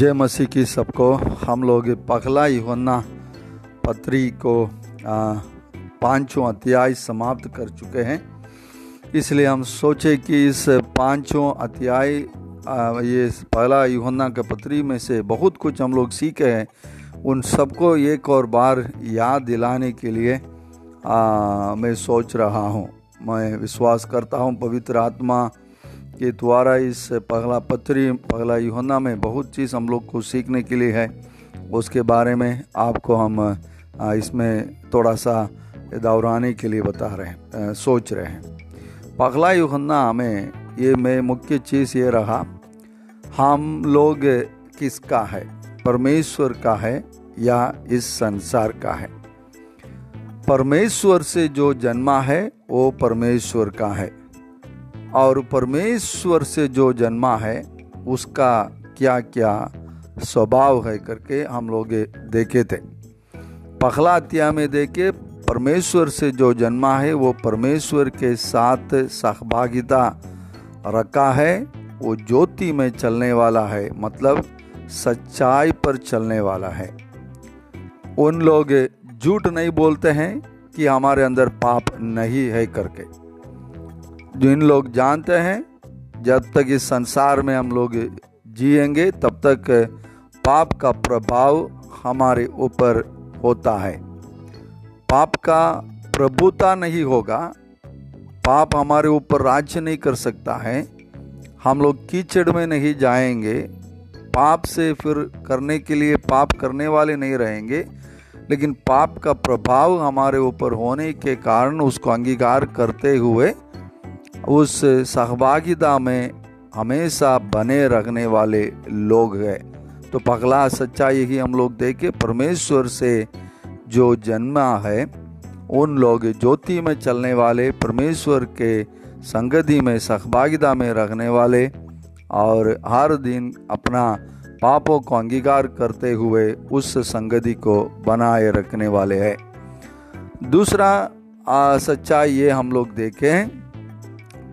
जय मसीह की सबको। हम लोग पगला यूहन्ना पत्री को पाँचों अध्याय समाप्त कर चुके हैं। इसलिए हम सोचे कि इस पाँचों अध्याय ये पहला यूहन्ना के पत्री में से बहुत कुछ हम लोग सीखे हैं। उन सबको एक और बार याद दिलाने के लिए आ, मैं सोच रहा हूँ। मैं विश्वास करता हूँ पवित्र आत्मा के द्वारा इस पगला पत्री पगला यूहन्ना में बहुत चीज़ हम लोग को सीखने के लिए है। उसके बारे में आपको हम इसमें थोड़ा सा दौराने के लिए बता रहे हैं सोच रहे हैं। पगला यूहन्ना में ये में मुख्य चीज़ ये रहा, हम लोग किसका है? परमेश्वर का है या इस संसार का है? परमेश्वर से जो जन्मा है, वो परमेश्वर का है। और परमेश्वर से जो जन्मा है, उसका क्या क्या स्वभाव है करके हम लोग देखे थे। पखला अत्या में देखे, परमेश्वर से जो जन्मा है, वो परमेश्वर के साथ सहभागिता रखा है, वो ज्योति में चलने वाला है मतलब सच्चाई पर चलने वाला है। उन लोग झूठ नहीं बोलते हैं कि हमारे अंदर पाप नहीं है करके। जिन लोग जानते हैं, जब तक इस संसार में हम लोग जिएँगे, तब तक पाप का प्रभाव हमारे ऊपर होता है। पाप का प्रभुता नहीं होगा। पाप हमारे ऊपर राज्य नहीं कर सकता है। हम लोग कीचड़ में नहीं जाएँगे। पाप से फिर करने के लिए पाप करने वाले नहीं रहेंगे। लेकिन पाप का प्रभाव हमारे ऊपर होने के कारण उसको अंगीकार करते हुए उस सहभागिता में हमेशा बने रखने वाले लोग हैं। तो पगला सच्चाई यही हम लोग देखे, परमेश्वर से जो जन्मा है, उन लोग ज्योति में चलने वाले, परमेश्वर के संगति में, सहभागिता में रखने वाले और हर दिन अपना पापों को अंगीकार करते हुए उस संगति को बनाए रखने वाले हैं। दूसरा सच्चाई ये हम लोग देखें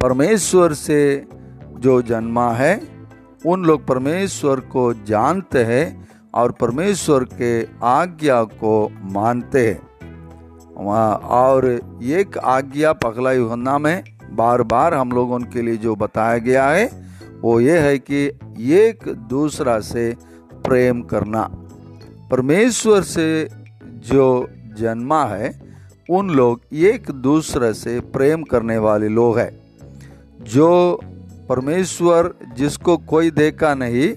परमेश्वर से जो जन्मा है, उन लोग परमेश्वर को जानते हैं और परमेश्वर के आज्ञा को मानते हैं। और एक आज्ञा पगला युहन्ना में बार बार हम लोगों के लिए जो बताया गया है, वो ये है कि एक दूसरा से प्रेम करना। परमेश्वर से जो जन्मा है, उन लोग एक दूसरे से प्रेम करने वाले लोग हैं। जो परमेश्वर जिसको कोई देखा नहीं,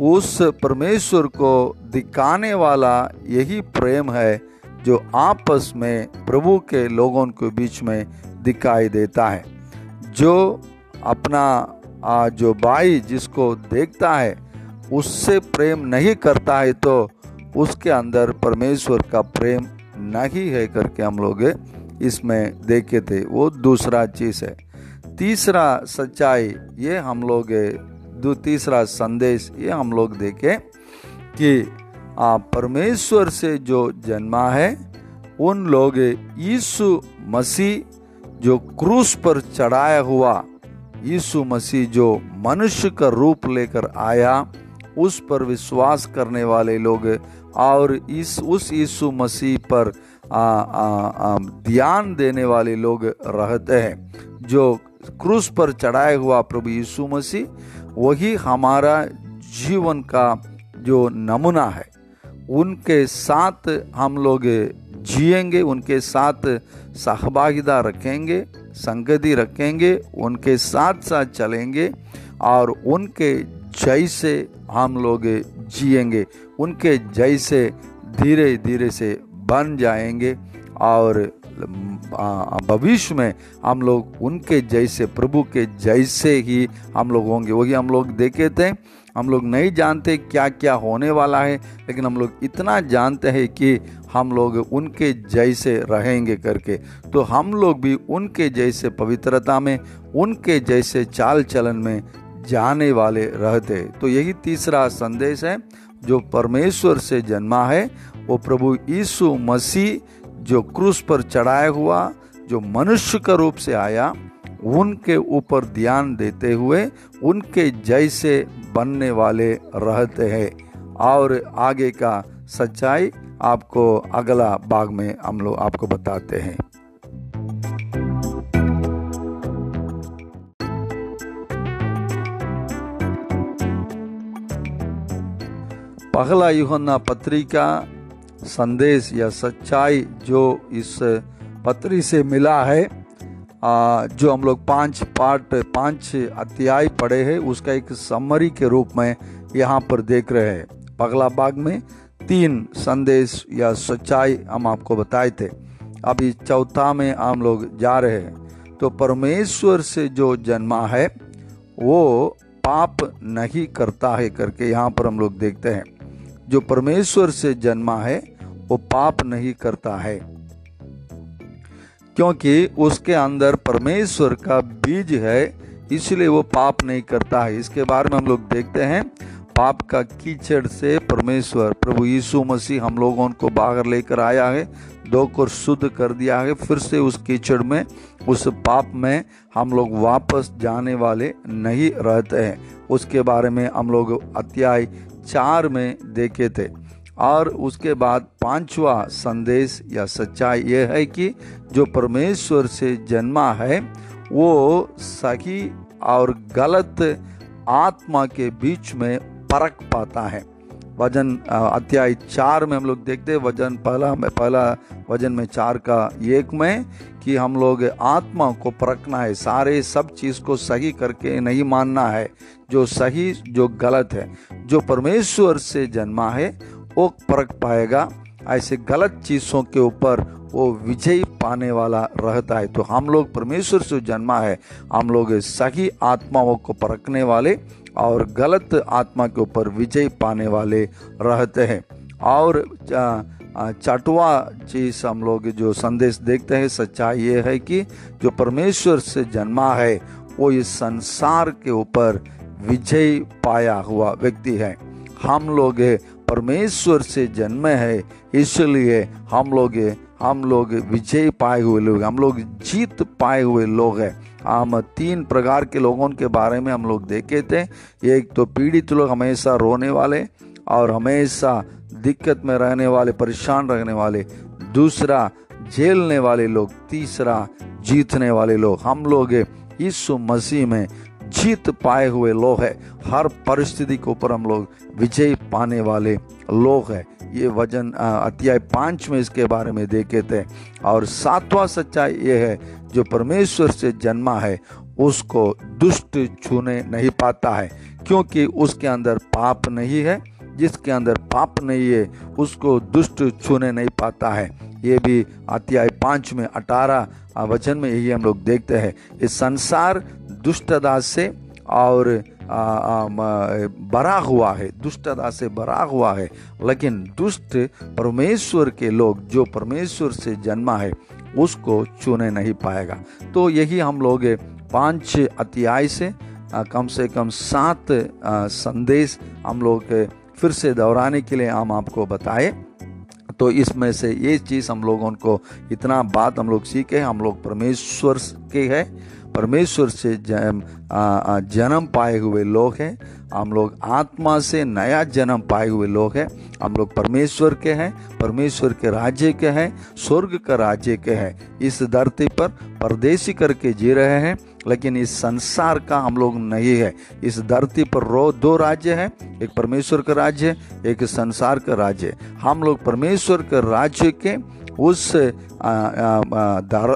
उस परमेश्वर को दिखाने वाला यही प्रेम है जो आपस में प्रभु के लोगों के बीच में दिखाई देता है। जो अपना जो भाई जिसको देखता है, उससे प्रेम नहीं करता है तो उसके अंदर परमेश्वर का प्रेम नहीं है करके हम लोग इसमें देखे थे। वो दूसरा चीज़ है। तीसरा सच्चाई, ये हम लोग दो, तीसरा संदेश, ये हम लोग देखें कि आप परमेश्वर से जो जन्मा है, उन लोग यीशु मसीह जो क्रूस पर चढ़ाया हुआ, यीशु मसीह जो मनुष्य का रूप लेकर आया, उस पर विश्वास करने वाले लोग और इस, उस यीशु मसीह पर ध्यान देने वाले लोग रहते हैं, जो क्रूस पर चढ़ाया हुआ प्रभु यीशु मसीह, वही हमारा जीवन का जो नमूना है, उनके साथ हम लोग जिएँगे, उनके साथ सहभागिता रखेंगे, संगति रखेंगे, उनके साथ साथ चलेंगे, और उनके जैसे हम लोग जिएँगे, उनके जैसे धीरे धीरे से बन जाएँगे, और भविष्य में हम लोग उनके जैसे, प्रभु के जैसे ही हम लोग होंगे। वही हम लोग देखे थे, हम लोग नहीं जानते क्या क्या होने वाला है, लेकिन हम लोग इतना जानते हैं कि हम लोग उनके जैसे रहेंगे करके। तो हम लोग भी उनके जैसे पवित्रता में, उनके जैसे चाल चलन में जाने वाले रहते। तो यही तीसरा संदेश है, जो परमेश्वर से जन्मा है, वो प्रभु यीशु मसीह जो क्रूस पर चढ़ाया हुआ, जो मनुष्य का रूप से आया, उनके ऊपर ध्यान देते हुए उनके जैसे बनने वाले रहते हैं। और आगे का सच्चाई आपको अगला भाग में हम लोग आपको बताते हैं। पहला युहन्ना पत्रिका संदेश या सच्चाई जो इस पत्री से मिला है आ, जो हम लोग पाँच पार्ट पाँच अध्याय पढ़े हैं उसका एक समरी के रूप में यहाँ पर देख रहे हैं। पगला बाग में तीन संदेश या सच्चाई हम आपको बताए थे। अभी चौथा में हम लोग जा रहे हैं। तो परमेश्वर से जो जन्मा है वो पाप नहीं करता है करके यहाँ पर हम लोग देखते हैं। जो परमेश्वर से जन्मा है वो पाप नहीं करता है। क्योंकि उसके अंदर परमेश्वर का बीज है, इसलिए वो पाप नहीं करता है। इसके बारे में हम लोग देखते हैं, पाप का कीचड़ से परमेश्वर, प्रभु यीशु मसीह हम लोगों को बाहर लेकर आया है, दो को शुद्ध कर दिया है, फिर से उस कीचड़ में, उस पाप में हम लोग वापस जाने वाले नहीं रहते हैं। उसके बारे में हम लोग अध्याय चार में देखे थे। और उसके बाद पांचवा संदेश या सच्चाई यह है कि जो परमेश्वर से जन्मा है, वो सही और गलत आत्मा के बीच में परख पाता है। वज़न अध्याय चार में हम लोग देखते हैं, वज़न पहला, में पहला वज़न में चार का एक में कि हम लोग आत्मा को परखना है, सारे सब चीज़ को सही करके नहीं मानना है, जो सही, जो गलत है। जो परमेश्वर से जन्मा है वो परख पाएगा। ऐसे गलत चीज़ों के ऊपर वो विजय पाने वाला रहता है। तो हम लोग परमेश्वर से जन्मा है। हम लोग सही आत्माओं को परखने वाले और गलत आत्मा के ऊपर विजय पाने वाले रहते हैं। और चटवा चीज़ हम लोग जो संदेश देखते हैं, सच्चाई ये है कि जो परमेश्वर से जन्मा है, वो इस संसार के ऊपर विजय पाया हुआ व्यक्ति है। हम लोग परमेश्वर से जन्म है, इसलिए हम लोग हम लोग विजय पाए हुए लोग हम लोग जीत पाए हुए लोग हैं। हम तीन प्रकार के लोगों के बारे में हम लोग देखे थे। एक तो पीड़ित लोग हमेशा रोने वाले और हमेशा दिक्कत में रहने वाले, परेशान रहने वाले। दूसरा, झेलने वाले लोग। तीसरा, जीतने वाले लोग। हम लोग यीशु मसीह में जीत पाए हुए लोग हैं। हर परिस्थिति के ऊपर हम लोग विजय पाने वाले लोग हैं। ये वज़न अध्याय पाँच में इसके बारे में देखे थे। और सातवां सच्चाई ये है, जो परमेश्वर से जन्मा है, उसको दुष्ट छूने नहीं पाता है, क्योंकि उसके अंदर पाप नहीं है। जिसके अंदर पाप नहीं है, उसको दुष्ट छूने नहीं पाता है। ये भी अध्याय पाँच में अठारह वचन में यही हम लोग देखते हैं। इस संसार दुष्टता से और बरा हुआ है दुष्टता से बरा हुआ है। लेकिन दुष्ट परमेश्वर के लोग जो परमेश्वर से जन्मा है, उसको चुने नहीं पाएगा। तो यही हम लोग पाँच अध्याय से कम से कम सात संदेश हम लोग फिर से दोहराने के लिए हम आपको बताए। तो इसमें से ये चीज़ हम लोगों को इतना बात हम लोग सीखे, हम लोग परमेश्वर के हैं। परमेश्वर से जन्म पाए हुए लोग हैं। हम लोग आत्मा से नया जन्म पाए हुए लोग हैं। हम लोग परमेश्वर के हैं, परमेश्वर के राज्य के हैं, स्वर्ग का राज्य के हैं। इस धरती पर परदेशी करके जी रहे हैं, लेकिन इस संसार का हम लोग नहीं है। इस धरती पर रो दो राज्य है, एक परमेश्वर का राज्य, एक संसार का राज्य। हम लोग परमेश्वर के राज्य के उस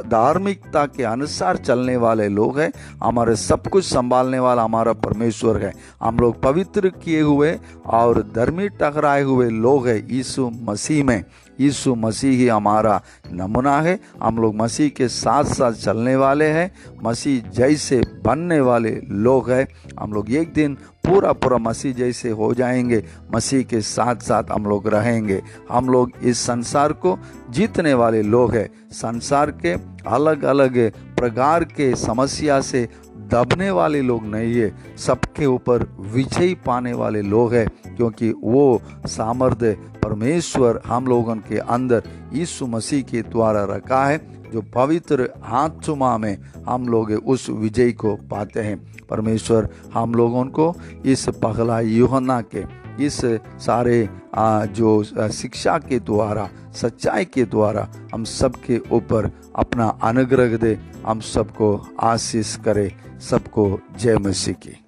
धार्मिकता के अनुसार चलने वाले लोग हैं, हमारे सब कुछ संभालने वाला हमारा परमेश्वर है। हम लोग पवित्र किए हुए और धर्मी टकराए हुए लोग हैं, यीशु मसीह में। यीशु मसीह ही हमारा नमूना है। हम लोग मसीह के साथ साथ चलने वाले हैं। मसीह जैसे बनने वाले लोग हैं। हम लोग एक दिन पूरा पूरा मसीह जैसे हो जाएँगे। मसीह के साथ साथ हम लोग रहेंगे। हम लोग इस संसार को जीतने वाले लोग हैं। संसार के अलग अलग प्रकार के समस्या से दबने वाले लोग नहीं है, सबके ऊपर विजय पाने वाले लोग हैं, क्योंकि वो सामर्थ्य परमेश्वर हम लोगों के अंदर यीशु मसीह के द्वारा रखा है, जो पवित्र आत्मा में हम लोग उस विजय को पाते हैं। परमेश्वर हम लोगों को इस पगला युहना के, इस सारे जो शिक्षा के द्वारा, सच्चाई के द्वारा हम सबके ऊपर अपना अनुग्रह दे, हम सबको आशीष करे। सबको जय मसीह की।